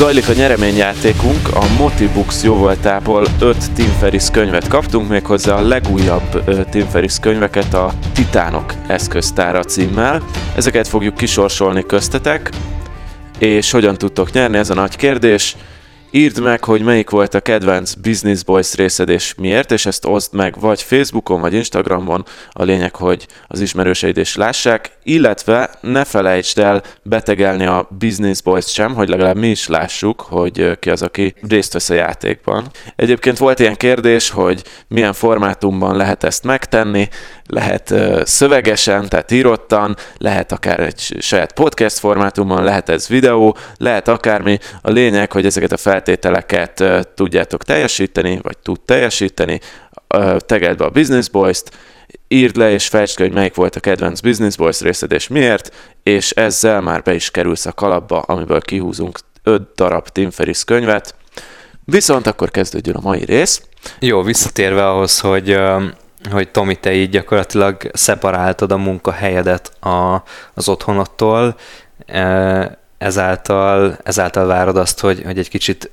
Zajlik a nyereményjátékunk, a Motibux jóvoltából 5 Tim Ferris könyvet kaptunk, méghozzá a legújabb Tim Ferris könyveket a Titánok eszköztára címmel. Ezeket fogjuk kisorsolni köztetek, és hogyan tudtok nyerni, ez a nagy kérdés. Írd meg, hogy melyik volt a kedvenc Business Boys részed és miért, és ezt oszd meg vagy Facebookon, vagy Instagramon. A lényeg, hogy az ismerőseid is lássák, illetve ne felejtsd el betegelni a Business Boys sem, hogy legalább mi is lássuk, hogy ki az, aki részt vesz a játékban. Egyébként volt ilyen kérdés, hogy milyen formátumban lehet ezt megtenni, lehet szövegesen, tehát írottan, lehet akár egy saját podcast formátumban, lehet ez videó, lehet akármi. A lényeg, hogy ezeket a feltételeket tudjátok teljesíteni, vagy tud teljesíteni, tegeld be a Business Boys-t, írd le és fejtsd ki, hogy melyik volt a kedvenc Business Boys részed és miért, és ezzel már be is kerülsz a kalapba, amiből kihúzunk 5 darab Tim Ferriss könyvet. Viszont akkor kezdődjön a mai rész. Jó, visszatérve ahhoz, hogy hogy Tomi, te így gyakorlatilag szeparáltad a munkahelyedet a, az otthonodtól, ezáltal, ezáltal várod azt, hogy, hogy egy kicsit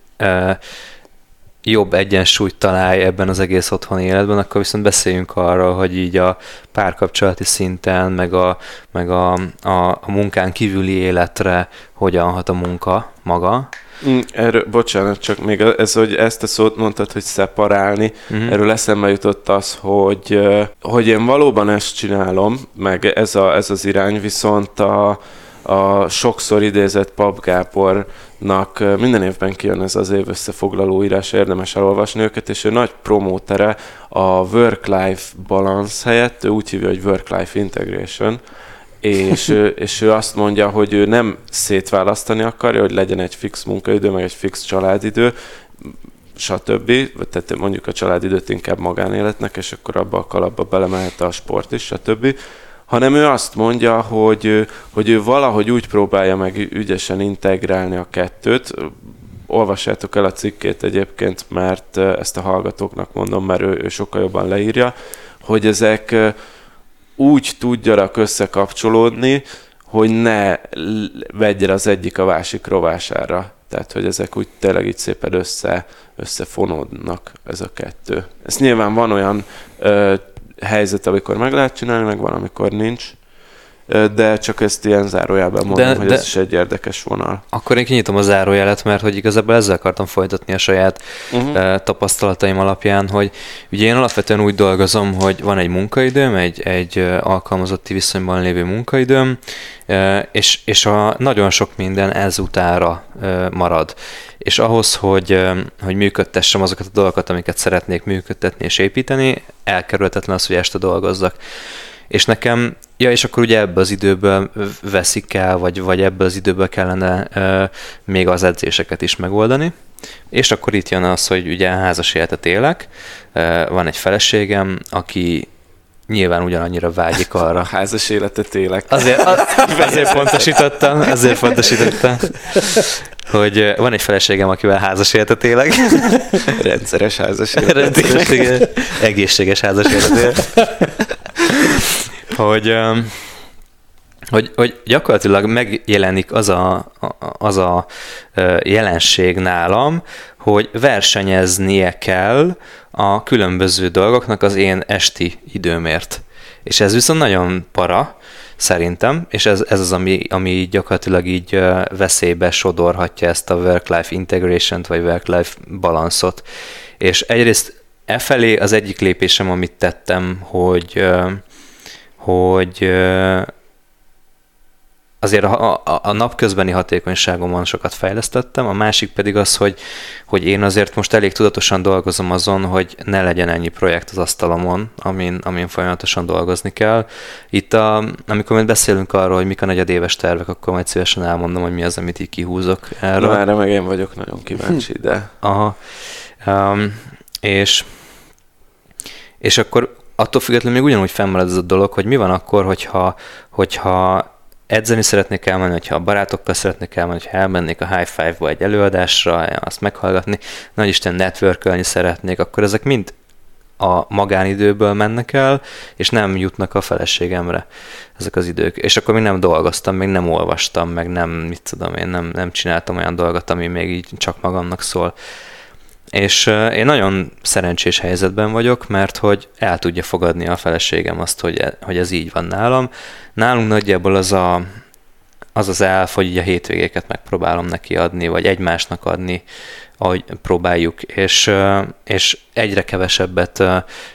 jobb egyensúlyt találj ebben az egész otthoni életben, akkor viszont beszéljünk arról, hogy így a párkapcsolati szinten, meg a, meg a, a, a munkán kívüli életre hogyan hat a munka maga. Mm, erről, bocsánat, csak még ez, hogy ezt a szót mondtad, hogy szeparálni, uh-huh. erről eszembe jutott az, hogy, hogy én valóban ezt csinálom, meg ez, a, ez az irány, viszont a, a sokszor idézett Pap Gábornak minden évben kijön ez az év összefoglaló írás, érdemes elolvasni őket, és ő nagy promótere a work-life balance helyett, ő úgy hívja, hogy work-life integration, és, és ő azt mondja, hogy ő nem szétválasztani akarja, hogy legyen egy fix munkaidő, meg egy fix családidő, stb. Tehát mondjuk a családidőt inkább magánéletnek, és akkor abba a kalapba belemehet a sport is, stb hanem ő azt mondja, hogy, hogy ő valahogy úgy próbálja meg ügyesen integrálni a kettőt. Olvassátok el a cikkét egyébként, mert ezt a hallgatóknak mondom, mert ő, ő sokkal jobban leírja, hogy ezek úgy tudjanak összekapcsolódni, hogy ne vegyen az egyik a másik rovására. Tehát, hogy ezek úgy tényleg így szépen össze, összefonódnak ez a kettő. Ez nyilván van olyan ö, helyzet, amikor meg lehet csinálni, meg van, amikor nincs. De csak ezt ilyen zárójelben mondom, de, hogy de ez is egy érdekes vonal. Akkor én kinyitom a zárójelet, mert hogy igazából ezzel akartam folytatni a saját uh-huh. tapasztalataim alapján, hogy ugye én alapvetően úgy dolgozom, hogy van egy munkaidőm, egy, egy alkalmazotti viszonyban lévő munkaidőm, és, és a nagyon sok minden ezútára marad. És ahhoz, hogy, hogy működtessem azokat a dolgokat, amiket szeretnék működtetni és építeni, elkerülhetetlen az, hogy este dolgozzak. És nekem, ja, és akkor ugye ebből az időből veszik el, vagy, vagy ebből az időből kellene uh, még az edzéseket is megoldani. És akkor itt jön az, hogy ugye házas életet élek, uh, van egy feleségem, aki nyilván ugyanannyira vágyik arra. Házas életet élek. Azért, az, azért pontosítottam, azért pontosítottam, hogy van egy feleségem, akivel házas életet élek. Rendszeres házas életet Rendszeres, egészséges házas életet élek. Hogy, hogy, hogy gyakorlatilag megjelenik az a, az a jelenség nálam, hogy versenyeznie kell a különböző dolgoknak az én esti időmért. És ez viszont nagyon para, szerintem, és ez, ez az, ami, ami gyakorlatilag így veszélybe sodorhatja ezt a work-life integration-t, vagy work-life balanszot. És egyrészt e felé az egyik lépésem, amit tettem, hogy, hogy azért a, a, a napközbeni hatékonyságomon sokat fejlesztettem, a másik pedig az, hogy, hogy én azért most elég tudatosan dolgozom azon, hogy ne legyen ennyi projekt az asztalomon, amin, amin folyamatosan dolgozni kell. Itt, a, amikor majd beszélünk arról, hogy mik a negyedéves tervek, akkor majd szívesen elmondom, hogy mi az, amit így kihúzok erről. Na, erre meg én vagyok nagyon kíváncsi, de... Aha. Um, és, és akkor attól függetlenül még ugyanúgy fennmarad ez a dolog, hogy mi van akkor, hogyha, hogyha edzeni szeretnék elmenni, hogyha a barátokkal szeretnék elmenni, hogyha elmennék a High Five-ba egy előadásra, azt meghallgatni, nagy Isten networkölni szeretnék, akkor ezek mind a magánidőből mennek el, és nem jutnak a feleségemre ezek az idők. És akkor még nem dolgoztam, még nem olvastam, meg nem, mit tudom én, nem, nem csináltam olyan dolgot, ami még így csak magamnak szól. És én nagyon szerencsés helyzetben vagyok, mert hogy el tudja fogadni a feleségem azt, hogy, e, hogy ez így van nálam. Nálunk nagyjából az a, az, az elf, hogy így a hétvégéket megpróbálom neki adni, vagy egymásnak adni, ahogy próbáljuk, és, és egyre kevesebbet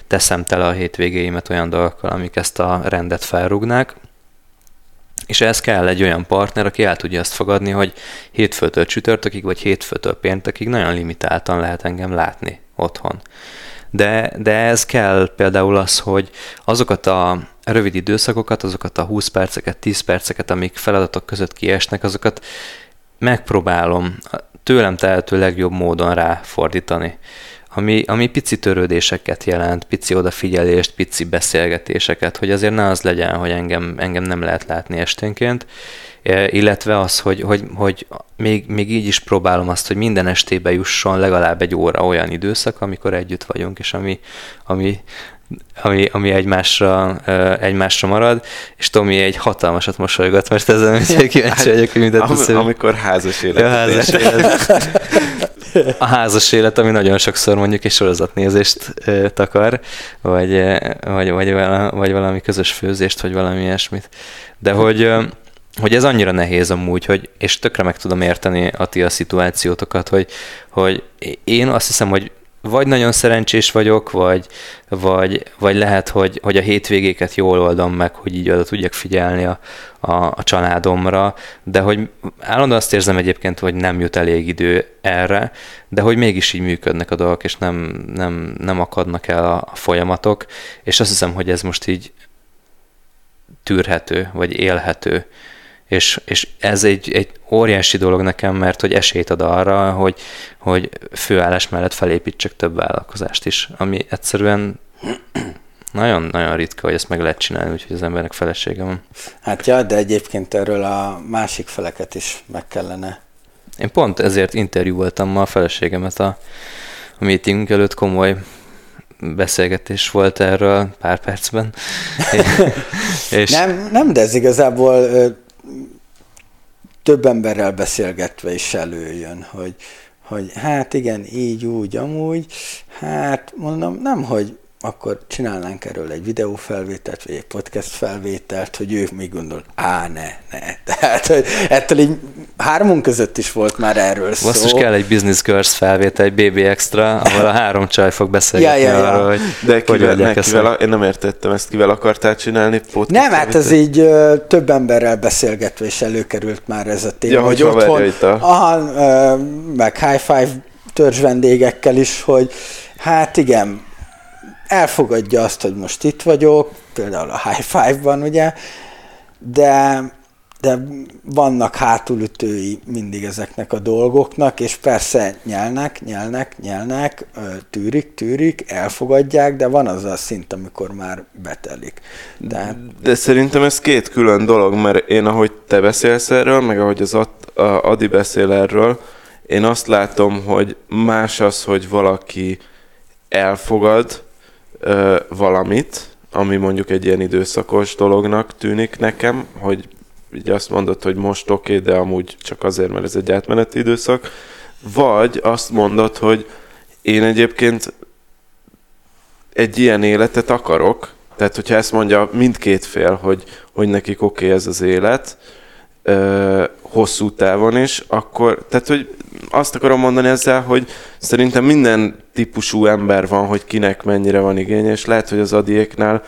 teszem tele a hétvégéimet olyan dolgokkal, amik ezt a rendet felrúgnák, és ehhez kell egy olyan partner, aki el tudja azt fogadni, hogy hétfőtől csütörtökig, vagy hétfőtől péntekig nagyon limitáltan lehet engem látni otthon. De, de ez kell például az, hogy azokat a rövid időszakokat, azokat a 20 perceket, 10 perceket, amik feladatok között kiesnek, azokat megpróbálom tőlem tehető legjobb módon ráfordítani. Ami, ami pici törődéseket jelent, pici odafigyelést, pici beszélgetéseket, hogy azért ne az legyen, hogy engem, engem nem lehet látni esténként, e, illetve az, hogy, hogy, hogy még, még így is próbálom azt, hogy minden estébe jusson legalább egy óra olyan időszak, amikor együtt vagyunk, és ami, ami ami, ami egymásra, egymásra marad, és Tomi egy hatalmasat mosolygat, mert ezen hogy kíváncsi vagyok, hogy mindent Am- Amikor házas élet. A házas élet. A házas élet, ami nagyon sokszor mondjuk egy sorozatnézést takar, vagy, vagy, vagy, vagy valami közös főzést, vagy valami ilyesmit. De hogy, hogy ez annyira nehéz amúgy, hogy, és tökre meg tudom érteni a ti a szituációtokat, hogy, hogy én azt hiszem, hogy vagy nagyon szerencsés vagyok, vagy, vagy, vagy lehet, hogy, hogy a hétvégéket jól oldom meg, hogy így oda tudjak figyelni a, a, a családomra, de hogy állandóan azt érzem egyébként, hogy nem jut elég idő erre, de hogy mégis így működnek a dolgok, és nem, nem, nem akadnak el a, a folyamatok, és azt hiszem, hogy ez most így tűrhető, vagy élhető és, és ez egy, egy óriási dolog nekem, mert hogy esélyt ad arra, hogy, hogy főállás mellett felépítsek több vállalkozást is, ami egyszerűen nagyon-nagyon ritka, hogy ezt meg lehet csinálni, úgyhogy az embernek felesége van. Hát ja, de egyébként erről a másik feleket is meg kellene. Én pont ezért interjúoltam ma a feleségemet a, a meetingünk előtt komoly beszélgetés volt erről pár percben. és... Nem, nem, de ez igazából több emberrel beszélgetve is előjön, hogy, hogy hát igen, így, úgy, amúgy, hát mondom, nem, hogy akkor csinálnánk erről egy videófelvételt, vagy egy podcast felvételt, hogy ők még gondol, á, ne, ne. Tehát, hogy ettől így hármunk között is volt már erről szó. Most kell egy Business Girls felvétel, egy BB Extra, ahol a három csaj fog beszélgetni ja, ja, ja. arról, hogy De kivel, hogy ne, kivel a, én nem értettem ezt, kivel akartál csinálni podcast Nem, hát ez így ö, több emberrel beszélgetve is előkerült már ez a téma, ja, hogy, hogy otthon, aha, ö, meg high five törzs vendégekkel is, hogy hát igen, elfogadja azt, hogy most itt vagyok, például a High Five-ban, ugye, de, de vannak hátulütői mindig ezeknek a dolgoknak, és persze nyelnek, nyelnek, nyelnek, tűrik, tűrik, elfogadják, de van az a szint, amikor már betelik. De, de szerintem ez két külön dolog, mert én ahogy te beszélsz erről, meg ahogy az Adi beszél erről, én azt látom, hogy más az, hogy valaki elfogad, ö, valamit, ami mondjuk egy ilyen időszakos dolognak tűnik nekem, hogy ugye azt mondod, hogy most oké, okay, de amúgy csak azért, mert ez egy átmeneti időszak, vagy azt mondod, hogy én egyébként egy ilyen életet akarok, tehát hogyha ezt mondja mindkét fél, hogy, hogy nekik oké okay ez az élet, hosszú távon is, akkor, tehát hogy azt akarom mondani ezzel, hogy szerintem minden típusú ember van, hogy kinek mennyire van igénye, és lehet, hogy az adiéknál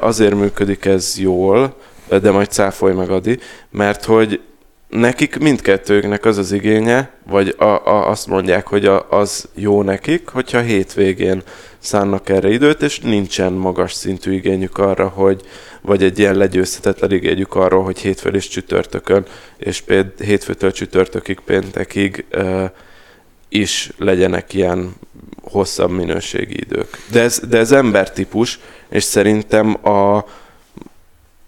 azért működik ez jól, de majd cáfolj meg Adi, mert hogy nekik mindkettőknek az az igénye, vagy a, a, azt mondják, hogy a, az jó nekik, hogyha hétvégén szánnak erre időt, és nincsen magas szintű igényük arra, hogy vagy egy ilyen legyőzhetetlen igényük arról, hogy hétfőn és csütörtökön, és például hétfőtől csütörtökig, péntekig uh, is legyenek ilyen hosszabb minőségi idők. De ez, de ez embertípus, és szerintem a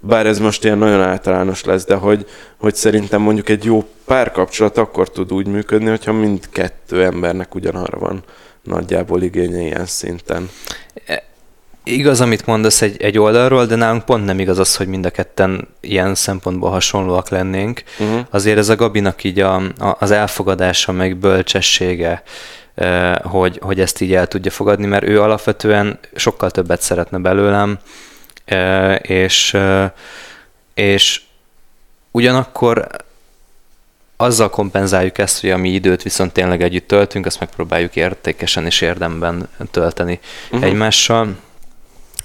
bár ez most ilyen nagyon általános lesz, de hogy, hogy szerintem mondjuk egy jó párkapcsolat akkor tud úgy működni, hogyha mindkettő embernek ugyanarra van nagyjából igénye ilyen szinten. Igaz, amit mondasz egy, egy oldalról, de nálunk pont nem igaz az, hogy mind a ketten ilyen szempontból hasonlóak lennénk. Uh-huh. Azért ez a Gabinak így a, a, az elfogadása, meg bölcsessége, eh, hogy, hogy ezt így el tudja fogadni, mert ő alapvetően sokkal többet szeretne belőlem, eh, és, eh, és ugyanakkor azzal kompenzáljuk ezt, hogy a mi időt viszont tényleg együtt töltünk, azt megpróbáljuk értékesen és érdemben tölteni uh-huh. egymással.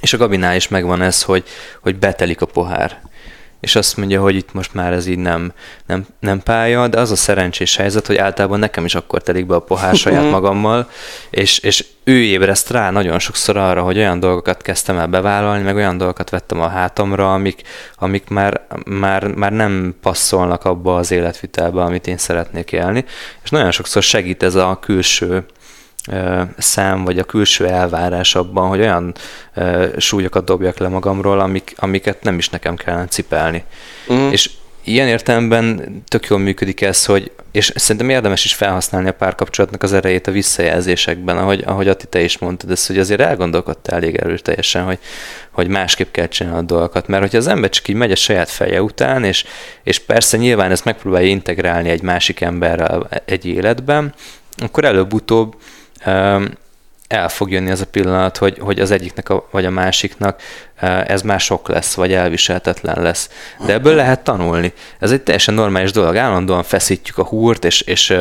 És a Gabinál is megvan ez, hogy, hogy betelik a pohár. És azt mondja, hogy itt most már ez így nem, nem, nem pálya, de az a szerencsés helyzet, hogy általában nekem is akkor telik be a pohár saját magammal, és, és ő ébreszt rá nagyon sokszor arra, hogy olyan dolgokat kezdtem el bevállalni, meg olyan dolgokat vettem a hátamra, amik, amik már, már, már nem passzolnak abba az életvitelbe, amit én szeretnék élni. És nagyon sokszor segít ez a külső szám, vagy a külső elvárás abban, hogy olyan súlyokat dobjak le magamról, amik, amiket nem is nekem kellene cipelni. Mm. És ilyen értelemben tök jól működik ez, hogy, és szerintem érdemes is felhasználni a párkapcsolatnak az erejét a visszajelzésekben, ahogy, ahogy Ati, te is mondtad ezt, hogy azért elgondolkodtál elég erőteljesen, hogy, hogy másképp kell csinálni a dolgokat, mert hogyha az ember csak így megy a saját feje után, és, és persze nyilván ezt megpróbálja integrálni egy másik emberrel egy életben, akkor előbb-utóbb el fog jönni az a pillanat, hogy, hogy az egyiknek a, vagy a másiknak ez már sok lesz, vagy elviselhetetlen lesz. De ebből lehet tanulni. Ez egy teljesen normális dolog. Állandóan feszítjük a húrt, és, és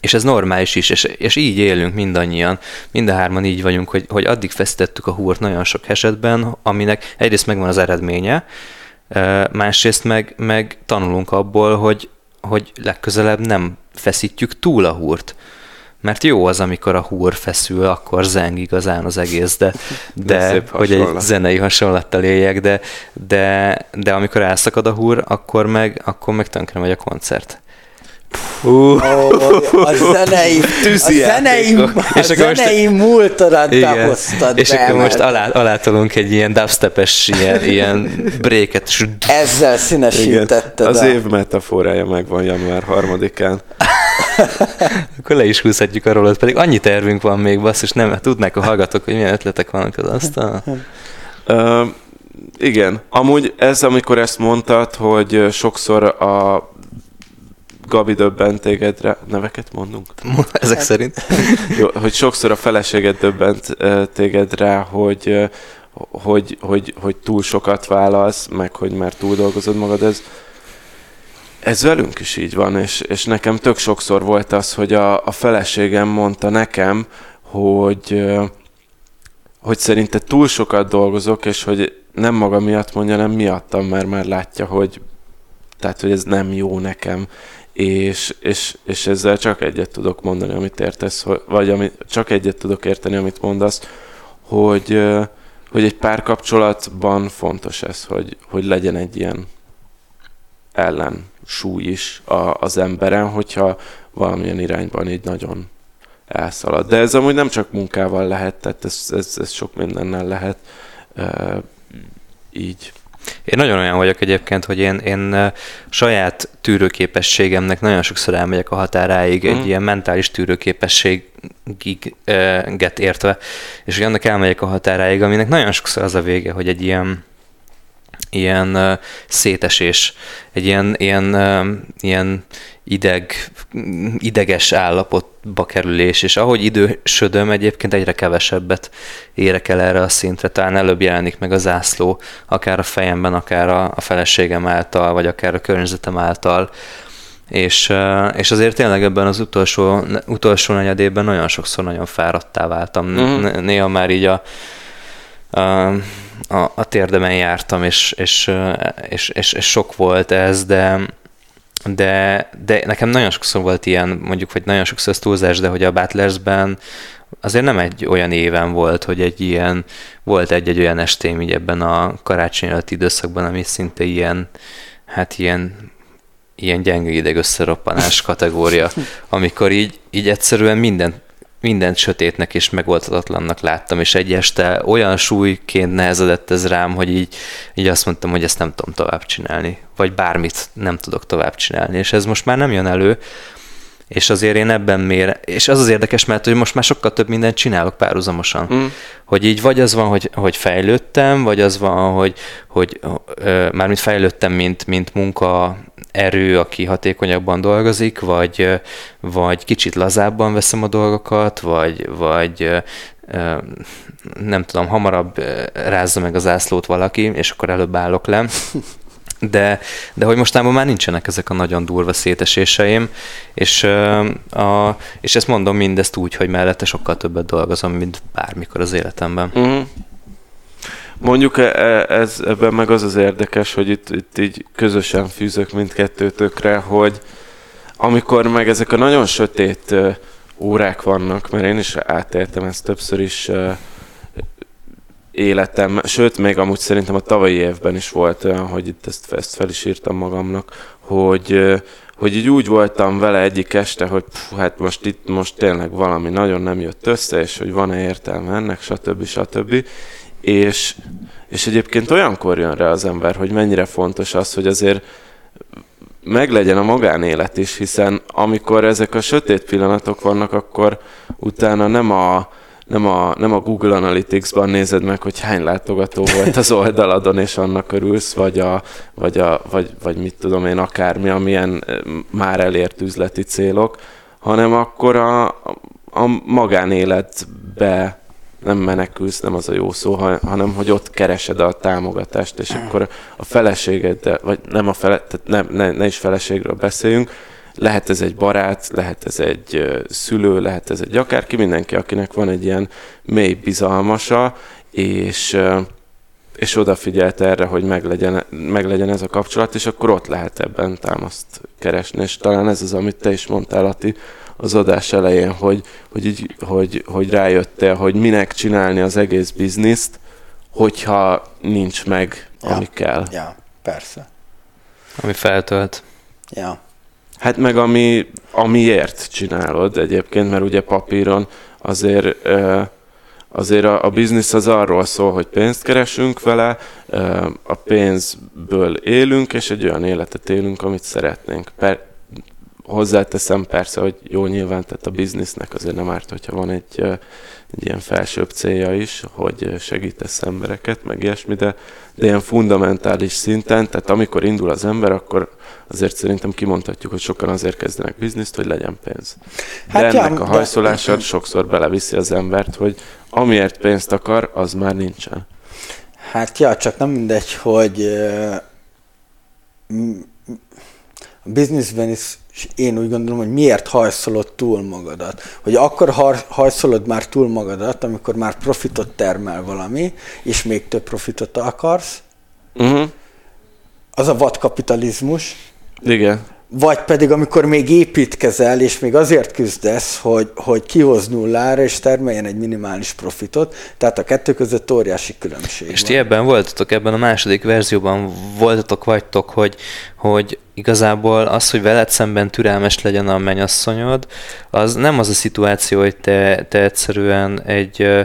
és ez normális is, és, és így élünk mindannyian. Mind a hárman így vagyunk, hogy, hogy addig feszítettük a húrt nagyon sok esetben, aminek egyrészt megvan az eredménye, másrészt meg, meg tanulunk abból, hogy, hogy legközelebb nem feszítjük túl a húrt mert jó az, amikor a húr feszül, akkor zeng igazán az egész, de, de, de hogy egy zenei hasonlattal éljek, de, de, de amikor elszakad a húr, akkor meg, akkor meg tönkre megy a koncert. Uh. Oh, a zenei, a zenei, a és zenei most, múltodat behoztad És be, akkor most alá, alátolunk egy ilyen dubstepes, ilyen, ilyen bréket. Ezzel színesítetted. Az év metaforája megvan január harmadikán. Akkor le is húzhatjuk a rolót, pedig annyi tervünk van még, basszus, nem tudnák a hallgatók, hogy milyen ötletek vannak az asztal. Uh, igen. Amúgy ez, amikor ezt mondtad, hogy sokszor a Gabi döbbent tégedre, neveket mondunk? Ezek szerint. Jó, hogy sokszor a feleséged döbbent téged rá, hogy, hogy, hogy, hogy túl sokat válasz, meg hogy már túl dolgozod magad, ez, ez velünk is így van, és, és nekem tök sokszor volt az, hogy a, a feleségem mondta nekem, hogy, hogy szerinte túl sokat dolgozok, és hogy nem maga miatt mondja, nem miattam, mert már látja, hogy tehát, hogy ez nem jó nekem, és, és, és ezzel csak egyet tudok mondani, amit értesz, vagy amit, csak egyet tudok érteni, amit mondasz, hogy, hogy egy párkapcsolatban fontos ez, hogy, hogy legyen egy ilyen ellen súly is a, az emberen, hogyha valamilyen irányban így nagyon elszalad. De ez amúgy nem csak munkával lehet, tehát ez, ez, ez sok mindennel lehet e, így. Én nagyon olyan vagyok egyébként, hogy én, én saját tűrőképességemnek nagyon sokszor elmegyek a határáig, mm. egy mhm. ilyen mentális tűrőképességet értve, és hogy annak elmegyek a határáig, aminek nagyon sokszor az a vége, hogy egy ilyen ilyen uh, szétesés, egy ilyen, ilyen, uh, ilyen ideg, ideges állapotba kerülés, és ahogy idősödöm, egyébként egyre kevesebbet érek el erre a szintre, talán előbb jelenik meg a zászló, akár a fejemben, akár a, a feleségem által, vagy akár a környezetem által, és, és azért tényleg ebben az utolsó, utolsó negyedében nagyon sokszor nagyon fáradtá váltam. Mm. Néha már így a, a a, a térdemen jártam, és, és, és, és, és sok volt ez, de, de, de nekem nagyon sokszor volt ilyen, mondjuk, hogy nagyon sokszor túlzás, de hogy a Battlersben azért nem egy olyan éven volt, hogy egy ilyen, volt egy-egy olyan estém így ebben a karácsony előtti időszakban, ami szinte ilyen, hát ilyen, ilyen gyenge ideg összeroppanás kategória, amikor így, így egyszerűen minden mindent sötétnek és megoldhatatlannak láttam, és egy este olyan súlyként nehezedett ez rám, hogy így, így azt mondtam, hogy ezt nem tudom tovább csinálni, vagy bármit nem tudok tovább csinálni, és ez most már nem jön elő, és azért én ebben mér, és az az érdekes, mert hogy most már sokkal több mindent csinálok párhuzamosan. Mm. Hogy így vagy az van, hogy, hogy fejlődtem, vagy az van, hogy, hogy mármint fejlődtem, mint, mint munka erő, aki hatékonyabban dolgozik, vagy, vagy kicsit lazábban veszem a dolgokat, vagy, vagy nem tudom, hamarabb rázza meg az ászlót valaki, és akkor előbb állok le. De, de hogy mostában már nincsenek ezek a nagyon durva széteséseim, és, a, és ezt mondom mindezt úgy, hogy mellette sokkal többet dolgozom, mint bármikor az életemben. Mm. Mondjuk e, e, ez, ebben meg az az érdekes, hogy itt, itt így közösen fűzök mindkettőtökre, hogy amikor meg ezek a nagyon sötét órák vannak, mert én is átéltem ezt többször is életem, sőt, még amúgy szerintem a tavalyi évben is volt olyan, hogy itt ezt, ezt fel is írtam magamnak, hogy, hogy így úgy voltam vele egyik este, hogy pff, hát most itt most tényleg valami nagyon nem jött össze, és hogy van-e értelme ennek, stb. stb. És, és egyébként olyankor jön rá az ember, hogy mennyire fontos az, hogy azért meglegyen a magánélet is, hiszen amikor ezek a sötét pillanatok vannak, akkor utána nem a, nem a, nem a Google Analytics-ban nézed meg, hogy hány látogató volt az oldaladon, és annak örülsz, vagy, a, vagy, a, vagy, vagy mit tudom én, akármi, amilyen már elért üzleti célok, hanem akkor a, a magánéletbe nem menekülsz, nem az a jó szó, hanem hogy ott keresed a támogatást, és akkor a feleséged, vagy nem a fele, tehát ne, ne, ne is feleségről beszéljünk, lehet ez egy barát, lehet ez egy szülő, lehet ez egy akárki, mindenki, akinek van egy ilyen mély bizalmasa, és, és odafigyelt erre, hogy meglegyen, meglegyen ez a kapcsolat, és akkor ott lehet ebben támaszt keresni. És talán ez az, amit te is mondtál, Ati, az adás elején, hogy, hogy, így, hogy, hogy rájöttél, hogy minek csinálni az egész bizniszt, hogyha nincs meg, ja, ami kell. Ja, persze. Ami feltölt. Ja. Hát meg ami, amiért csinálod egyébként, mert ugye papíron azért azért a, a biznisz az arról szól, hogy pénzt keresünk vele, a pénzből élünk, és egy olyan életet élünk, amit szeretnénk. Per, hozzáteszem persze, hogy jó nyilván, tehát a biznisznek azért nem árt, hogyha van egy, egy ilyen felsőbb célja is, hogy segítesz embereket, meg ilyesmi, de, de ilyen fundamentális szinten, tehát amikor indul az ember, akkor azért szerintem kimondhatjuk, hogy sokan azért kezdenek bizniszt, hogy legyen pénz. De hát ennek ja, a hajszolása de... sokszor beleviszi az embert, hogy amiért pénzt akar, az már nincsen. Hát ja, csak nem mindegy, hogy a bizniszben is én úgy gondolom, hogy miért hajszolod túl magadat. Hogy akkor hajszolod már túl magadat, amikor már profitot termel valami, és még több profitot akarsz. Uh-huh. Az a vadkapitalizmus. Igen. Vagy pedig amikor még építkezel, és még azért küzdesz, hogy, hogy kihoz nullára, és termeljen egy minimális profitot, tehát a kettő között óriási különbség És van. ti ebben voltatok, ebben a második verzióban voltatok, vagytok, hogy, hogy igazából az, hogy veled szemben türelmes legyen a mennyasszonyod, az nem az a szituáció, hogy te, te egyszerűen egy ö,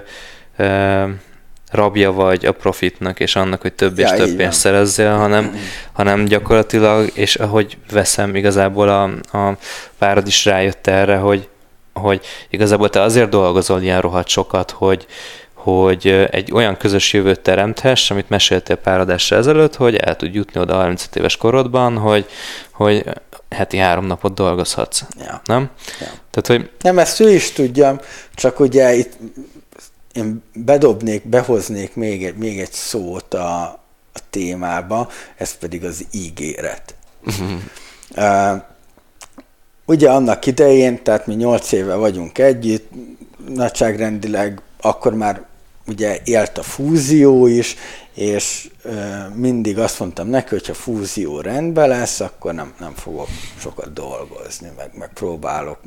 ö, rabja vagy a profitnak, és annak, hogy több és ja, több pénzt szerezzél, hanem, hanem gyakorlatilag, és ahogy veszem, igazából a, a párod is rájött erre, hogy, hogy igazából te azért dolgozol ilyen rohadt sokat, hogy, hogy egy olyan közös jövőt teremthess, amit meséltél pár adásra ezelőtt, hogy el tud jutni oda 35 éves korodban, hogy, hogy heti három napot dolgozhatsz. Ja. Nem? Ja. Tehát, hogy... Nem, ezt ő is tudja, csak ugye itt én bedobnék, behoznék még egy, még egy szót a, a témába, ez pedig az ígéret. Uh, ugye annak idején, tehát mi nyolc éve vagyunk együtt, nagyságrendileg akkor már ugye élt a fúzió is, és mindig azt mondtam neki, hogy ha fúzió rendben lesz, akkor nem, nem fogok sokat dolgozni, meg, meg próbálok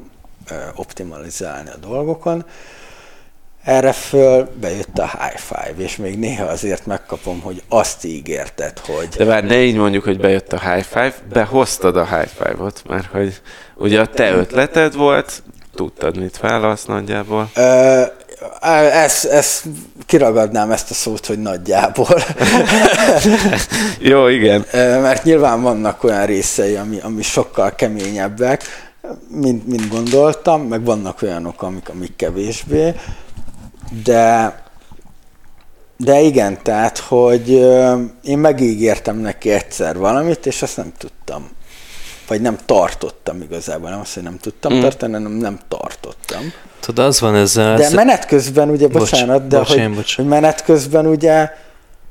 optimalizálni a dolgokon. Erre föl bejött a high five, és még néha azért megkapom, hogy azt ígérted, hogy... De már ne így mondjuk, hogy bejött a high five, behoztad a high five-ot, mert hogy ugye a te ötleted volt, tudtad, mit válasz nagyjából? Ö, ezt, ezt kiragadnám ezt a szót, hogy nagyjából. Jó, igen. Mert nyilván vannak olyan részei, ami, ami sokkal keményebbek, mint, mint gondoltam, meg vannak olyanok, amik, amik kevésbé, de de igen, tehát, hogy én megígértem neki egyszer valamit, és azt nem tudtam. Vagy nem tartottam igazából, nem azt, hogy nem tudtam mm. tartani, hanem nem tartottam. Tudod, az van ezzel... De menet közben ugye, bocsánat, bocs, de bocs, hogy, bocs. hogy menet közben ugye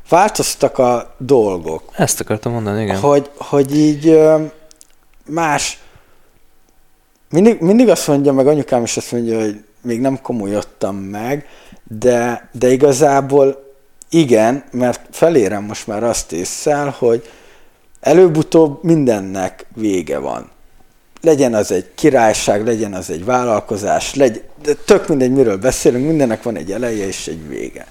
változtak a dolgok. Ezt akartam mondani, igen. Hogy, hogy így más... Mindig, mindig azt mondja, meg anyukám is azt mondja, hogy még nem komolyodtam meg, de, de igazából igen, mert felérem most már azt észszel, hogy előbb-utóbb mindennek vége van. Legyen az egy királyság, legyen az egy vállalkozás, legy, de tök mindegy, miről beszélünk, mindennek van egy eleje és egy vége.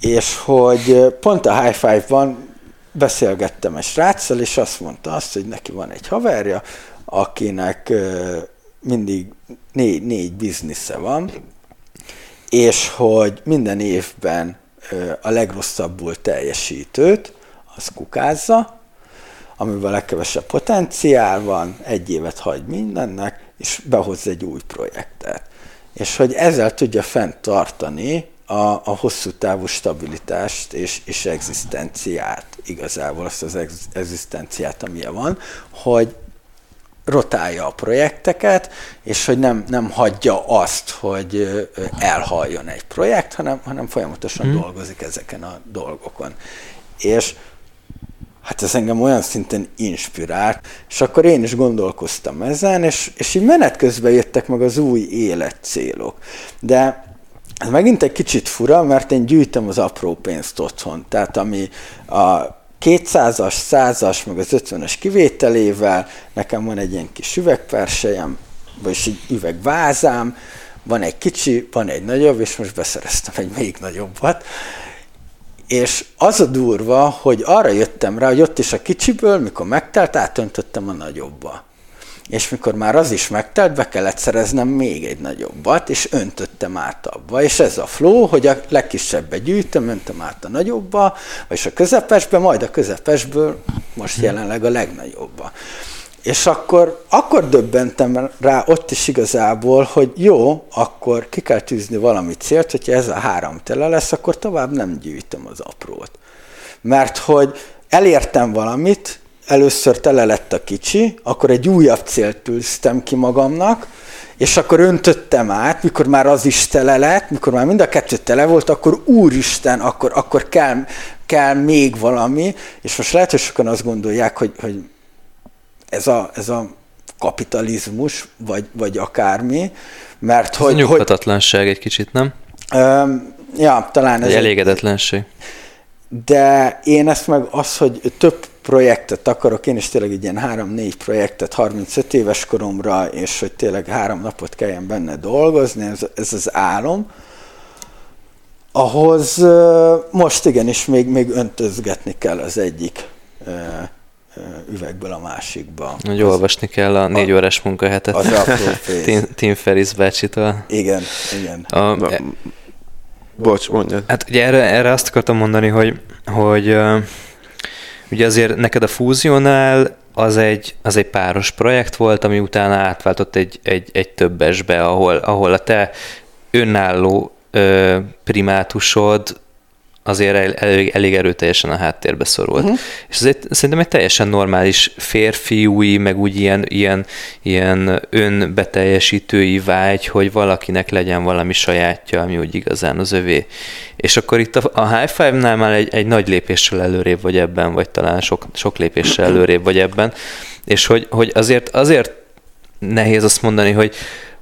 És hogy pont a High Five-ban beszélgettem egy sráccal, és azt mondta azt, hogy neki van egy haverja, akinek mindig négy, négy biznisze van, és hogy minden évben a legrosszabbul teljesítőt, az kukázza, amivel a legkevesebb potenciál van, egy évet hagy mindennek, és behoz egy új projektet. És hogy ezzel tudja fent tartani a, a hosszú távú stabilitást és, és egzisztenciát, igazából azt az egzisztenciát, amilyen van, hogy rotálja a projekteket, és hogy nem, nem hagyja azt, hogy elhaljon egy projekt, hanem, hanem folyamatosan hmm. dolgozik ezeken a dolgokon. És hát ez engem olyan szinten inspirált, és akkor én is gondolkoztam ezen, és, és így menet közben jöttek meg az új életcélok. De ez megint egy kicsit fura, mert én gyűjtöm az apró pénzt otthon. Tehát ami a 200-as, 100-as, meg az 50-es kivételével, nekem van egy ilyen kis üvegpersejem, vagyis egy üvegvázám, van egy kicsi, van egy nagyobb, és most beszereztem egy még nagyobbat. És az a durva, hogy arra jöttem rá, hogy ott is a kicsiből, mikor megtelt, átöntöttem a nagyobba és mikor már az is megtelt, be kellett szereznem még egy nagyobbat, és öntöttem át abba. És ez a flow, hogy a legkisebbe gyűjtöm, öntöm át a nagyobba, vagy a közepesbe, majd a közepesből most hm. jelenleg a legnagyobba. És akkor, akkor döbbentem rá ott is igazából, hogy jó, akkor ki kell tűzni valami célt, hogyha ez a három tele lesz, akkor tovább nem gyűjtöm az aprót. Mert hogy elértem valamit, először tele lett a kicsi, akkor egy újabb célt tűztem ki magamnak, és akkor öntöttem át, mikor már az is tele lett, mikor már mind a kettő tele volt, akkor úristen, akkor, akkor kell, kell még valami, és most lehet, hogy sokan azt gondolják, hogy, hogy ez, a, ez a kapitalizmus, vagy, vagy akármi, mert ez hogy... A nyugtatatlanság hogy, egy kicsit, nem? Öm, ja, talán ez... Egy elégedetlenség. De én ezt meg az, hogy több projektet akarok, én is tényleg egy ilyen három-négy projektet 35 éves koromra, és hogy tényleg három napot kelljen benne dolgozni, ez, ez az álom. Ahhoz most igenis még, még öntözgetni kell az egyik üvegből a másikba. Hogy olvasni kell a négy órás munkahetet. Az Tim, Tim Ferris bácsitól. Igen, igen. A, e, Bocs, mondjad. Hát ugye erre, erre azt akartam mondani, hogy, hogy Ugye azért neked a fúzionál az egy, az egy páros projekt volt, ami utána átváltott egy, egy, egy többesbe, ahol, ahol a te önálló ö, primátusod azért elég, elég erőteljesen a háttérbe szorult. Uh-huh. És egy, szerintem egy teljesen normális férfiúi, meg úgy ilyen, ilyen, ilyen önbeteljesítői vágy, hogy valakinek legyen valami sajátja, ami úgy igazán az övé. És akkor itt a, a High Five-nál már egy, egy nagy lépéssel előrébb vagy ebben, vagy talán sok, sok lépéssel előrébb vagy ebben, és hogy, hogy azért, azért nehéz azt mondani, hogy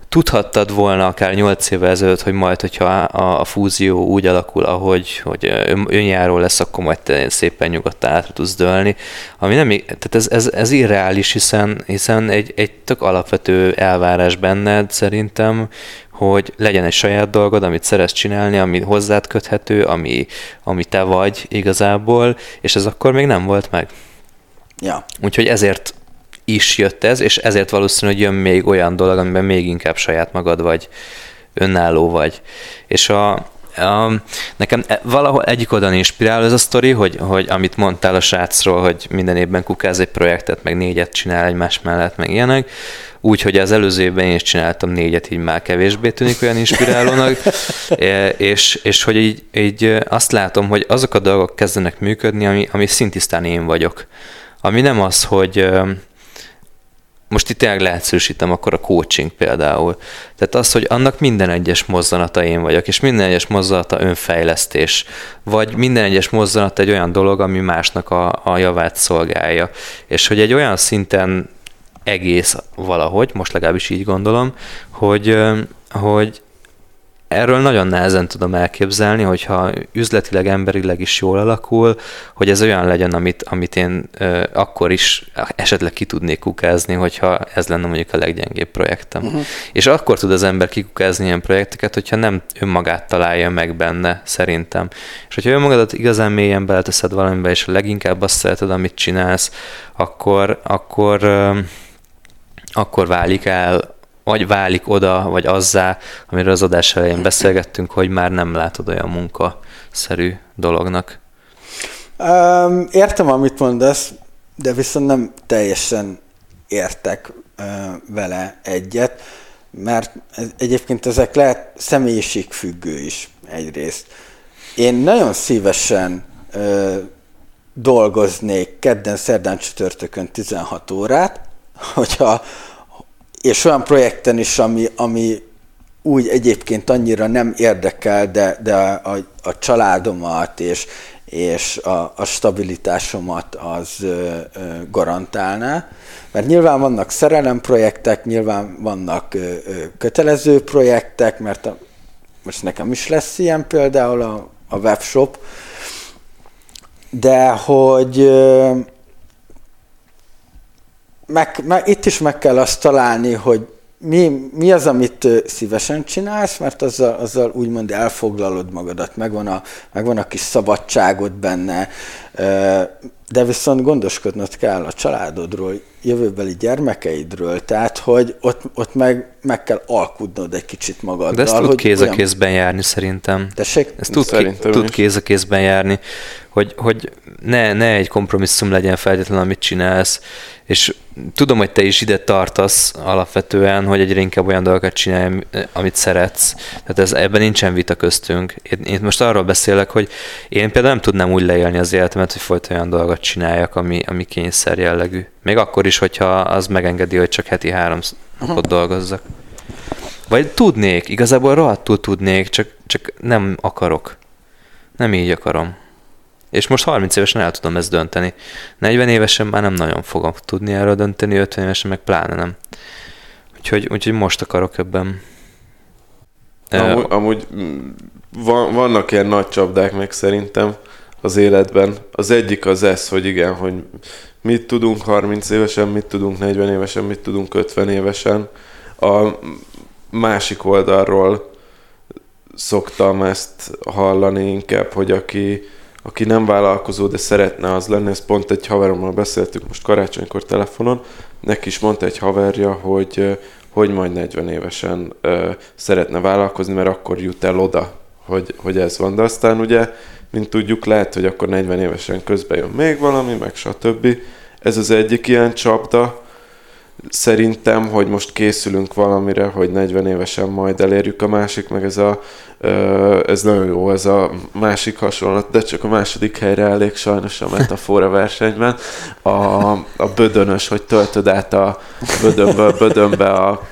tudhattad volna akár 8 évvel ezelőtt, hogy majd, hogyha a, a fúzió úgy alakul, ahogy hogy önjáró lesz, akkor majd te szépen nyugodtan át tudsz dőlni. Ami nem, tehát ez, ez, ez irreális, hiszen, hiszen egy, egy tök alapvető elvárás benned szerintem, hogy legyen egy saját dolgod, amit szeretsz csinálni, ami hozzád köthető, ami, ami te vagy igazából, és ez akkor még nem volt meg. Ja. Úgyhogy ezért is jött ez, és ezért valószínű, hogy jön még olyan dolog, amiben még inkább saját magad vagy, önálló vagy. És a, Um, nekem e, valahol egyik oldalon inspirál ez a sztori, hogy, hogy amit mondtál a srácról, hogy minden évben kukáz egy projektet, meg négyet csinál egymás mellett, meg ilyenek, úgy, hogy az előző évben én is csináltam négyet, így már kevésbé tűnik olyan inspirálónak, e, és, és hogy így, így azt látom, hogy azok a dolgok kezdenek működni, ami, ami szintisztán én vagyok. Ami nem az, hogy most itt tényleg lehetszősítem akkor a coaching például. Tehát az, hogy annak minden egyes mozzanata én vagyok, és minden egyes mozzanata önfejlesztés, vagy minden egyes mozzanat egy olyan dolog, ami másnak a, a javát szolgálja. És hogy egy olyan szinten egész valahogy, most legalábbis így gondolom, hogy, hogy erről nagyon nehezen tudom elképzelni, hogyha üzletileg, emberileg is jól alakul, hogy ez olyan legyen, amit, amit én ö, akkor is esetleg ki tudnék kukázni, hogyha ez lenne mondjuk a leggyengébb projektem. Uh-huh. És akkor tud az ember kikukázni ilyen projekteket, hogyha nem önmagát találja meg benne, szerintem. És hogyha önmagadat igazán mélyen beleteszed valamibe, és leginkább azt szereted, amit csinálsz, akkor, akkor, ö, akkor válik el vagy válik oda, vagy azzá, amiről az adás elején beszélgettünk, hogy már nem látod olyan munkaszerű dolognak. Um, értem, amit mondasz, de viszont nem teljesen értek uh, vele egyet, mert egyébként ezek lehet személyiségfüggő is egyrészt. Én nagyon szívesen uh, dolgoznék kedden, szerdán, csütörtökön 16 órát, hogyha és olyan projekten is, ami, ami úgy egyébként annyira nem érdekel, de, de a, a családomat és, és a, a stabilitásomat az ö, ö, garantálná. Mert nyilván vannak szerelemprojektek, nyilván vannak ö, ö, kötelező projektek, mert a, most nekem is lesz ilyen például a, a webshop, de hogy ö, meg, meg, itt is meg kell azt találni, hogy mi, mi az, amit szívesen csinálsz, mert azzal, azzal úgymond elfoglalod magadat, megvan a, megvan a kis szabadságod benne, de viszont gondoskodnod kell a családodról, jövőbeli gyermekeidről, tehát hogy ott, ott meg, meg kell alkudnod egy kicsit magaddal. De ezt tud kéz a kézben járni szerintem. Tessék? Ez tud, ké, tud kéz a kézben járni, hogy, hogy ne, ne egy kompromisszum legyen feltétlenül, amit csinálsz, és tudom, hogy te is ide tartasz alapvetően, hogy egyre inkább olyan dolgokat csinálj, amit szeretsz. Tehát ez, ebben nincsen vita köztünk. Én, én most arról beszélek, hogy én például nem tudnám úgy leélni az életemet, hogy folyton olyan dolgot csináljak, ami, ami kényszer jellegű. Még akkor is, hogyha az megengedi, hogy csak heti három napot dolgozzak. Vagy tudnék, igazából rohadtul tudnék, csak, csak nem akarok. Nem így akarom. És most 30 évesen el tudom ezt dönteni. 40 évesen már nem nagyon fogom tudni erről dönteni, 50 évesen meg pláne nem. Úgyhogy, úgyhogy most akarok ebben. Amúgy, amúgy mm, van, vannak ilyen nagy csapdák meg szerintem az életben. Az egyik az ez, hogy igen, hogy mit tudunk 30 évesen, mit tudunk 40 évesen, mit tudunk 50 évesen. A másik oldalról szoktam ezt hallani inkább, hogy aki, aki nem vállalkozó, de szeretne az lenni, ezt pont egy haverommal beszéltük most karácsonykor telefonon, neki is mondta egy haverja, hogy hogy majd 40 évesen ö, szeretne vállalkozni, mert akkor jut el oda, hogy, hogy ez van. De aztán ugye, mint tudjuk, lehet, hogy akkor 40 évesen közben jön még valami, meg stb. Ez az egyik ilyen csapda, szerintem, hogy most készülünk valamire, hogy 40 évesen majd elérjük a másik, meg ez a ez nagyon jó, ez a másik hasonlat, de csak a második helyre elég sajnos a metafora versenyben. A, a bödönös, hogy töltöd át a bödönből bödönbe a,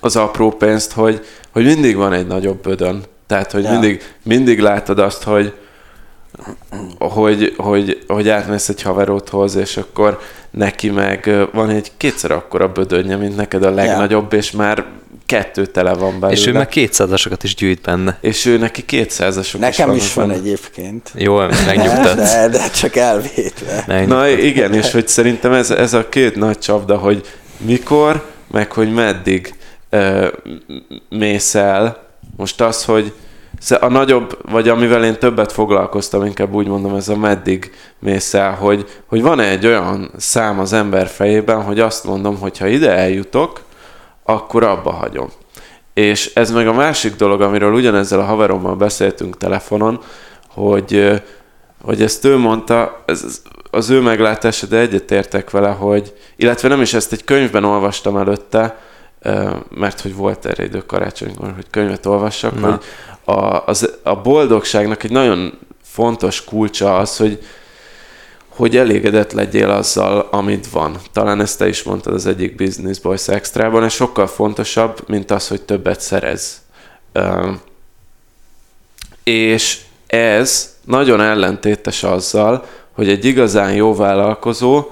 az apró pénzt, hogy, hogy mindig van egy nagyobb bödön. Tehát, hogy ja. mindig, mindig látod azt, hogy hogy, hogy, hogy átmész egy haverodhoz, és akkor neki meg van egy kétszer akkora bödönje, mint neked a legnagyobb, ja. és már kettő tele van belőle. És ő meg kétszázasokat is gyűjt benne. És ő neki kétszázasok Nekem is, is van, van egyébként. Jó, megnyugtatsz. De, de csak elvétve. Na igen, és hogy szerintem ez, ez a két nagy csapda, hogy mikor, meg hogy meddig uh, mész el. Most az, hogy a nagyobb, vagy amivel én többet foglalkoztam, inkább úgy mondom, ez a meddig mész el, hogy, hogy van-e egy olyan szám az ember fejében, hogy azt mondom, hogy ha ide eljutok, akkor abba hagyom. És ez meg a másik dolog, amiről ugyanezzel a haverommal beszéltünk telefonon, hogy, hogy ezt ő mondta, ez az ő meglátása, de egyetértek vele, hogy, illetve nem is ezt egy könyvben olvastam előtte, mert hogy volt erre idő karácsonykor, hogy könyvet olvassak, Na. hogy a, az, a boldogságnak egy nagyon fontos kulcsa az, hogy hogy elégedett legyél azzal, amit van. Talán ezt te is mondtad az egyik Business Boys Extra-ban, és sokkal fontosabb, mint az, hogy többet szerez. És ez nagyon ellentétes azzal, hogy egy igazán jó vállalkozó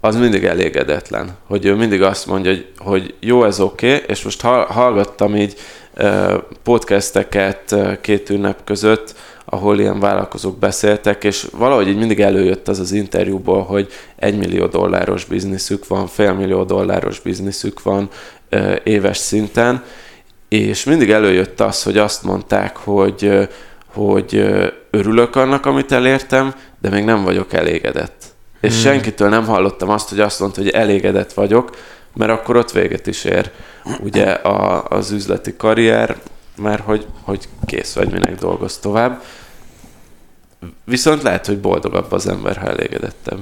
az mindig elégedetlen. Hogy ő mindig azt mondja, hogy, hogy jó, ez oké, okay, és most hallgattam így podcasteket két ünnep között, ahol ilyen vállalkozók beszéltek, és valahogy így mindig előjött az az interjúból, hogy egy millió dolláros bizniszük van, fél millió dolláros bizniszük van éves szinten, és mindig előjött az, hogy azt mondták, hogy, hogy örülök annak, amit elértem, de még nem vagyok elégedett. És hmm. senkitől nem hallottam azt, hogy azt mondta, hogy elégedett vagyok, mert akkor ott véget is ér ugye a, az üzleti karrier, mert hogy, hogy kész vagy, minek dolgoz tovább. Viszont lehet, hogy boldogabb az ember, ha elégedettebb.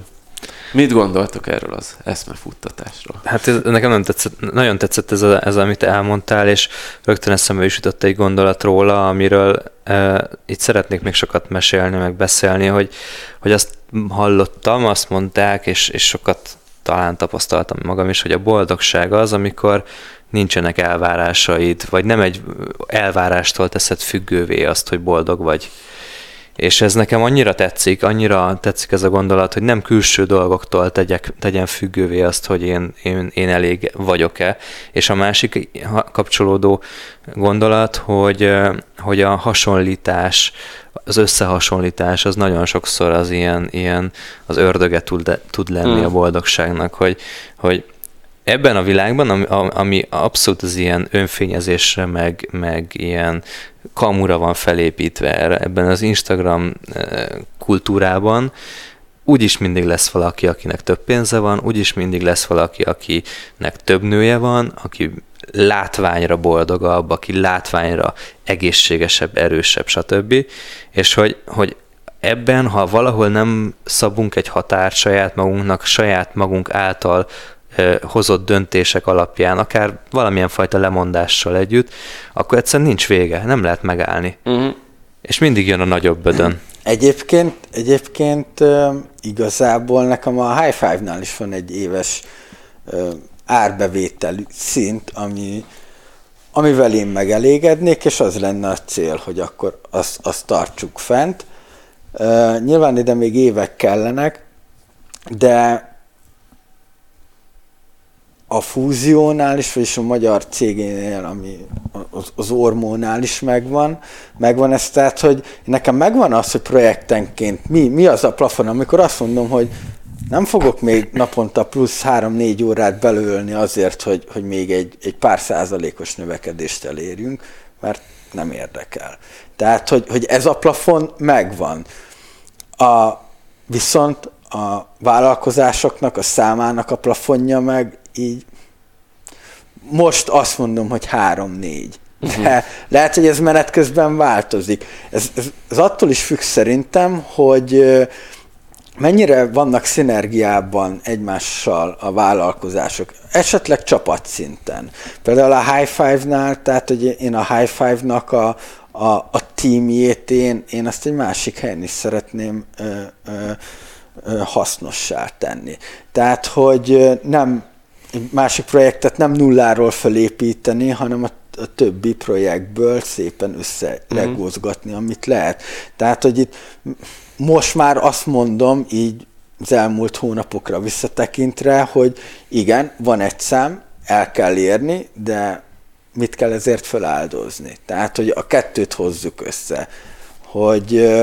Mit gondoltok erről az eszmefuttatásról? Hát ez, nekem nem tetszett, nagyon tetszett ez, a, ez, amit elmondtál, és rögtön eszembe is jutott egy gondolat róla, amiről e, itt szeretnék még sokat mesélni, meg beszélni, hogy, hogy azt hallottam, azt mondták, és, és sokat talán tapasztaltam magam is, hogy a boldogság az, amikor nincsenek elvárásaid, vagy nem egy elvárástól teszed függővé azt, hogy boldog vagy. És ez nekem annyira tetszik, annyira tetszik ez a gondolat, hogy nem külső dolgoktól tegyek, tegyen függővé azt, hogy én, én, én elég vagyok-e. És a másik kapcsolódó gondolat, hogy, hogy a hasonlítás, az összehasonlítás az nagyon sokszor az ilyen, ilyen az ördöge tud, tud lenni mm. a boldogságnak, hogy, hogy ebben a világban, ami, ami abszolút az ilyen önfényezésre, meg, meg ilyen kamura van felépítve erre, ebben az Instagram eh, kultúrában, úgyis mindig lesz valaki, akinek több pénze van, úgyis mindig lesz valaki, akinek több nője van, aki látványra boldogabb, aki látványra egészségesebb, erősebb, stb. És hogy, hogy ebben, ha valahol nem szabunk egy határt saját magunknak, saját magunk által hozott döntések alapján, akár valamilyen fajta lemondással együtt, akkor egyszerűen nincs vége, nem lehet megállni. Uh-huh. És mindig jön a nagyobb bödön. Egyébként, egyébként igazából nekem a High Five-nál is van egy éves árbevétel szint, ami, amivel én megelégednék, és az lenne a cél, hogy akkor azt, azt tartsuk fent. nyilván ide még évek kellenek, de a fúziónál is, vagyis a magyar cégénél, ami az, Ormónál is megvan, megvan ez, tehát, hogy nekem megvan az, hogy projektenként mi, mi az a plafon, amikor azt mondom, hogy nem fogok még naponta plusz 3-4 órát belőlni azért, hogy, hogy még egy, egy pár százalékos növekedést elérjünk, mert nem érdekel. Tehát, hogy, hogy ez a plafon megvan. A, viszont a vállalkozásoknak, a számának a plafonja meg így most azt mondom, hogy három-négy. Uh-huh. De lehet, hogy ez menet közben változik. Ez, ez, ez attól is függ szerintem, hogy mennyire vannak szinergiában egymással a vállalkozások, esetleg csapatszinten. Például a High Five-nál, tehát hogy én a High Five-nak a, a, a teamjét én, én azt egy másik helyen is szeretném ö, ö, ö, hasznossá tenni. Tehát, hogy nem egy másik projektet nem nulláról felépíteni, hanem a, a többi projektből szépen összelegózgatni, mm-hmm. amit lehet. Tehát, hogy itt most már azt mondom, így az elmúlt hónapokra visszatekintve, hogy igen, van egy szám, el kell érni, de mit kell ezért feláldozni? Tehát, hogy a kettőt hozzuk össze. Hogy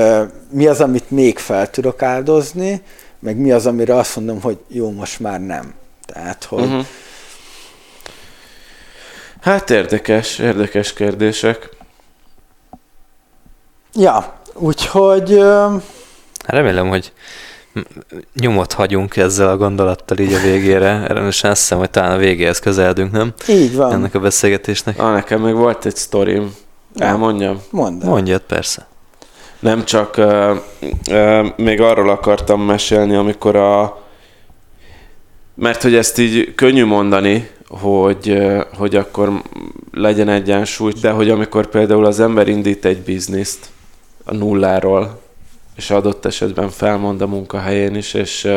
mi az, amit még fel tudok áldozni, meg mi az, amire azt mondom, hogy jó, most már nem. Tehát, hogy... Uh-huh. Hát érdekes, érdekes kérdések. Ja, úgyhogy... Remélem, hogy nyomot hagyunk ezzel a gondolattal így a végére. Erre most azt hiszem, hogy talán a végéhez közeledünk, nem? Így van. Ennek a beszélgetésnek. Ah, nekem még volt egy sztorim. Elmondjam? Mondd Mondjad, persze. Nem csak, uh, uh, még arról akartam mesélni, amikor a... Mert hogy ezt így könnyű mondani, hogy, hogy akkor legyen egyensúly, de hogy amikor például az ember indít egy bizniszt a nulláról, és adott esetben felmond a munkahelyén is, és,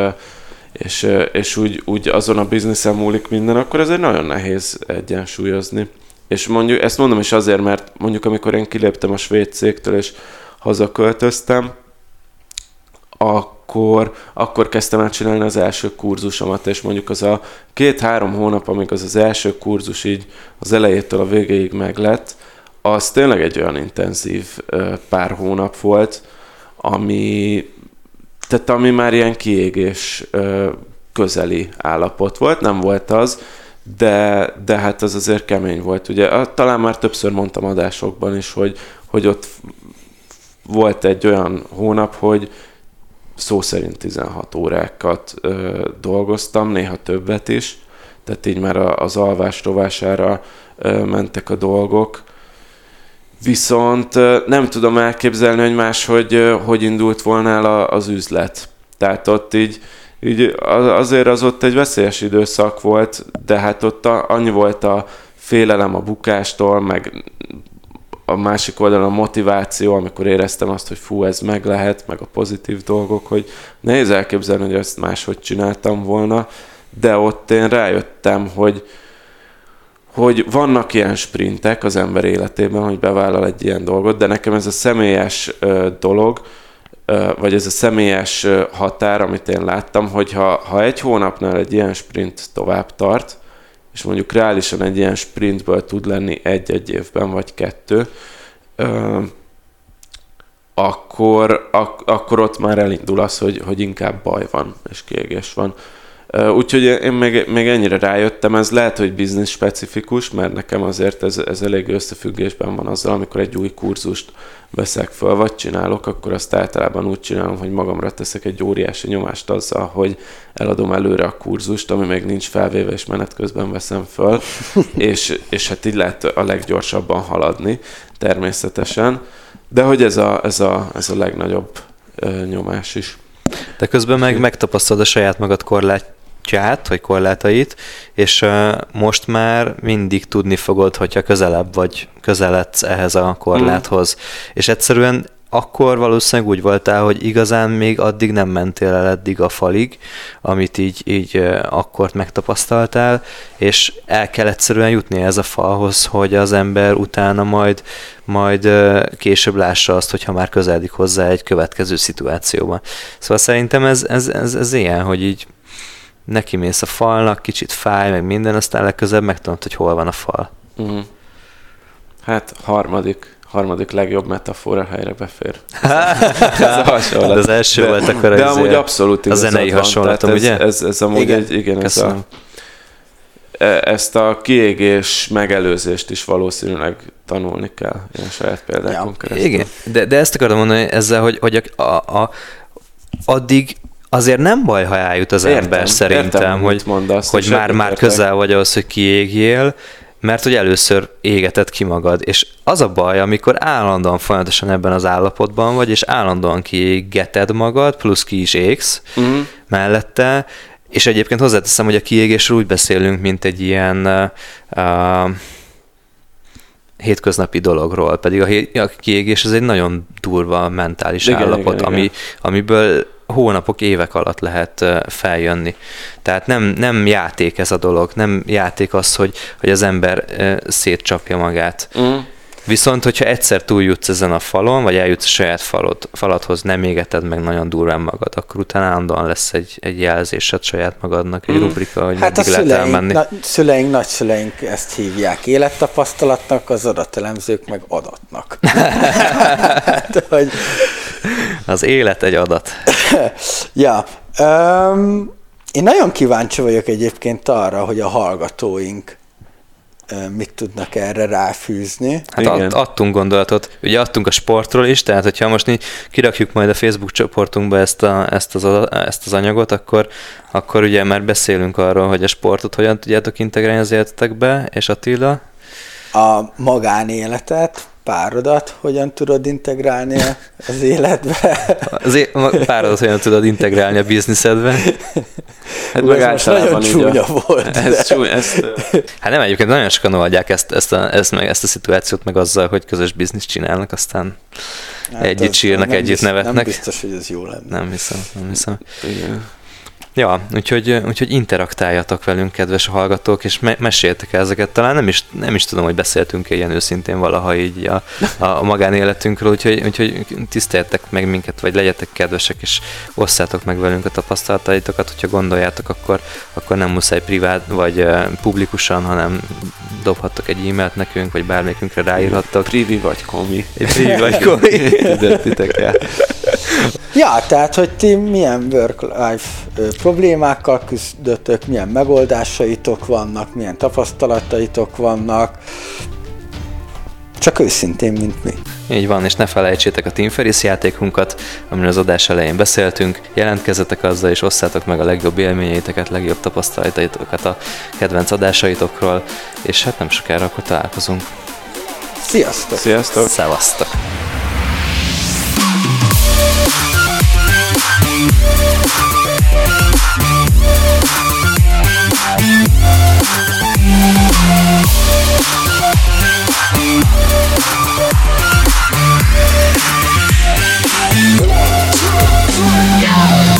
és, és úgy, úgy azon a bizniszen múlik minden, akkor ez egy nagyon nehéz egyensúlyozni. És mondjuk, ezt mondom is azért, mert mondjuk amikor én kiléptem a svéd cégtől, és hazaköltöztem, akkor, akkor kezdtem el csinálni az első kurzusomat, és mondjuk az a két-három hónap, amíg az az első kurzus így az elejétől a végéig meglett, az tényleg egy olyan intenzív pár hónap volt, ami, tehát ami már ilyen kiégés közeli állapot volt, nem volt az, de, de hát az azért kemény volt. Ugye talán már többször mondtam adásokban is, hogy, hogy ott volt egy olyan hónap, hogy szó szerint 16 órákat ö, dolgoztam, néha többet is, tehát így már az alvás rovására ö, mentek a dolgok, Viszont nem tudom elképzelni, hogy máshogy hogy indult volna el az üzlet. Tehát ott így, így azért az ott egy veszélyes időszak volt, de hát ott annyi volt a félelem a bukástól, meg a másik oldalon a motiváció, amikor éreztem azt, hogy fú, ez meg lehet, meg a pozitív dolgok, hogy nehéz elképzelni, hogy ezt máshogy csináltam volna, de ott én rájöttem, hogy, hogy vannak ilyen sprintek az ember életében, hogy bevállal egy ilyen dolgot, de nekem ez a személyes dolog, vagy ez a személyes határ, amit én láttam, hogy ha, ha egy hónapnál egy ilyen sprint tovább tart, és mondjuk reálisan egy ilyen sprintből tud lenni egy-egy évben, vagy kettő, akkor, ak- akkor ott már elindul az, hogy, hogy inkább baj van, és kiégés van. Úgyhogy én még, még ennyire rájöttem, ez lehet, hogy biznisz specifikus, mert nekem azért ez, ez elég összefüggésben van azzal, amikor egy új kurzust veszek föl, vagy csinálok, akkor azt általában úgy csinálom, hogy magamra teszek egy óriási nyomást azzal, hogy eladom előre a kurzust, ami még nincs felvéve, és menet közben veszem föl, és, és hát így lehet a leggyorsabban haladni, természetesen, de hogy ez a, ez a, ez a legnagyobb nyomás is. De közben meg megtapasztalod a saját magad korlát, korlátját, vagy korlátait, és most már mindig tudni fogod, hogyha közelebb vagy, közeledsz ehhez a korláthoz. Mm. És egyszerűen akkor valószínűleg úgy voltál, hogy igazán még addig nem mentél el eddig a falig, amit így, így akkor megtapasztaltál, és el kell egyszerűen jutni ez a falhoz, hogy az ember utána majd, majd később lássa azt, hogyha már közeledik hozzá egy következő szituációba. Szóval szerintem ez, ez, ez, ez ilyen, hogy így neki mész a falnak, kicsit fáj, meg minden, aztán legközelebb megtanult, hogy hol van a fal. Uh-huh. Hát harmadik, harmadik legjobb metafora helyre befér. ez a hasonlat. De az első de, volt akkor De amúgy abszolút A zenei hasonlatom, ugye? Ez, ez, ez amúgy igen. egy, igen, ez a, e, ezt a kiégés megelőzést is valószínűleg tanulni kell, ilyen saját példákon ja. keresztül. Igen, de, de ezt akarom mondani ezzel, hogy, hogy a, a, a, addig azért nem baj, ha eljut az értem, ember szerintem, értem, hogy, mondasz, hogy már, már közel vagy ahhoz, hogy kiégjél, mert hogy először égeted ki magad. És az a baj, amikor állandóan folyamatosan ebben az állapotban vagy, és állandóan kiégeted magad, plusz ki is égsz uh-huh. mellette, és egyébként hozzáteszem, hogy a kiégésről úgy beszélünk, mint egy ilyen uh, hétköznapi dologról, pedig a, hé- a kiégés az egy nagyon durva mentális igen, állapot, igen, ami, igen. amiből hónapok, évek alatt lehet feljönni. Tehát nem, nem játék ez a dolog, nem játék az, hogy, hogy az ember szétcsapja magát. Mm. Viszont, hogyha egyszer túljutsz ezen a falon, vagy eljutsz a saját falod, faladhoz, nem égeted meg nagyon durván magad, akkor utána állandóan lesz egy, egy jelzésed saját magadnak, egy mm. rubrika, hogy hát a szüleink, elmenni. Na, szüleink, nagyszüleink ezt hívják élettapasztalatnak, az adatelemzők meg adatnak. hát, hogy... Az élet egy adat. ja. Um, én nagyon kíváncsi vagyok egyébként arra, hogy a hallgatóink mit tudnak erre ráfűzni. Hát Igen. adtunk gondolatot, ugye adtunk a sportról is, tehát hogyha most mi kirakjuk majd a Facebook csoportunkba ezt, a, ezt, az, ezt az anyagot, akkor, akkor ugye már beszélünk arról, hogy a sportot hogyan tudjátok integrálni az életetekbe, és Attila? A magánéletet, párodat hogyan tudod integrálni az életbe? Az é- párodat hogyan tudod integrálni a bizniszedbe? Hát meg ez nagyon csúnya a... volt. Ez de... csúnya, ezt... Hát nem, egyébként nagyon sokan oldják ezt, ezt, a, ezt, meg, ezt a szituációt meg azzal, hogy közös bizniszt csinálnak, aztán hát együtt sírnak, együtt biztos, nevetnek. Nem biztos, hogy ez jó lenne. Nem hiszem, nem hiszem. Igen. Ja, úgyhogy, úgyhogy interaktáljatok velünk, kedves hallgatók, és me- meséltek ezeket. Talán nem is, nem is tudom, hogy beszéltünk-e ilyen őszintén valaha így a, a magánéletünkről, úgyhogy, úgyhogy tiszteljetek meg minket, vagy legyetek kedvesek, és osszátok meg velünk a tapasztalataitokat, hogyha gondoljátok, akkor, akkor nem muszáj privát, vagy uh, publikusan, hanem dobhattok egy e-mailt nekünk, vagy bármelyikünkre ráírhattok. Privi vagy komi. Privi vagy komi. El. Ja, tehát, hogy ti milyen work-life problémákkal küzdötök, milyen megoldásaitok vannak, milyen tapasztalataitok vannak, csak őszintén, mint mi. Így van, és ne felejtsétek a Team Ferris játékunkat, amiről az adás elején beszéltünk. Jelentkezzetek azzal, és osszátok meg a legjobb élményeiteket, legjobb tapasztalataitokat a kedvenc adásaitokról, és hát nem sokára akkor találkozunk. Sziasztok! Sziasztok! Szevasztok! Thank Yeah.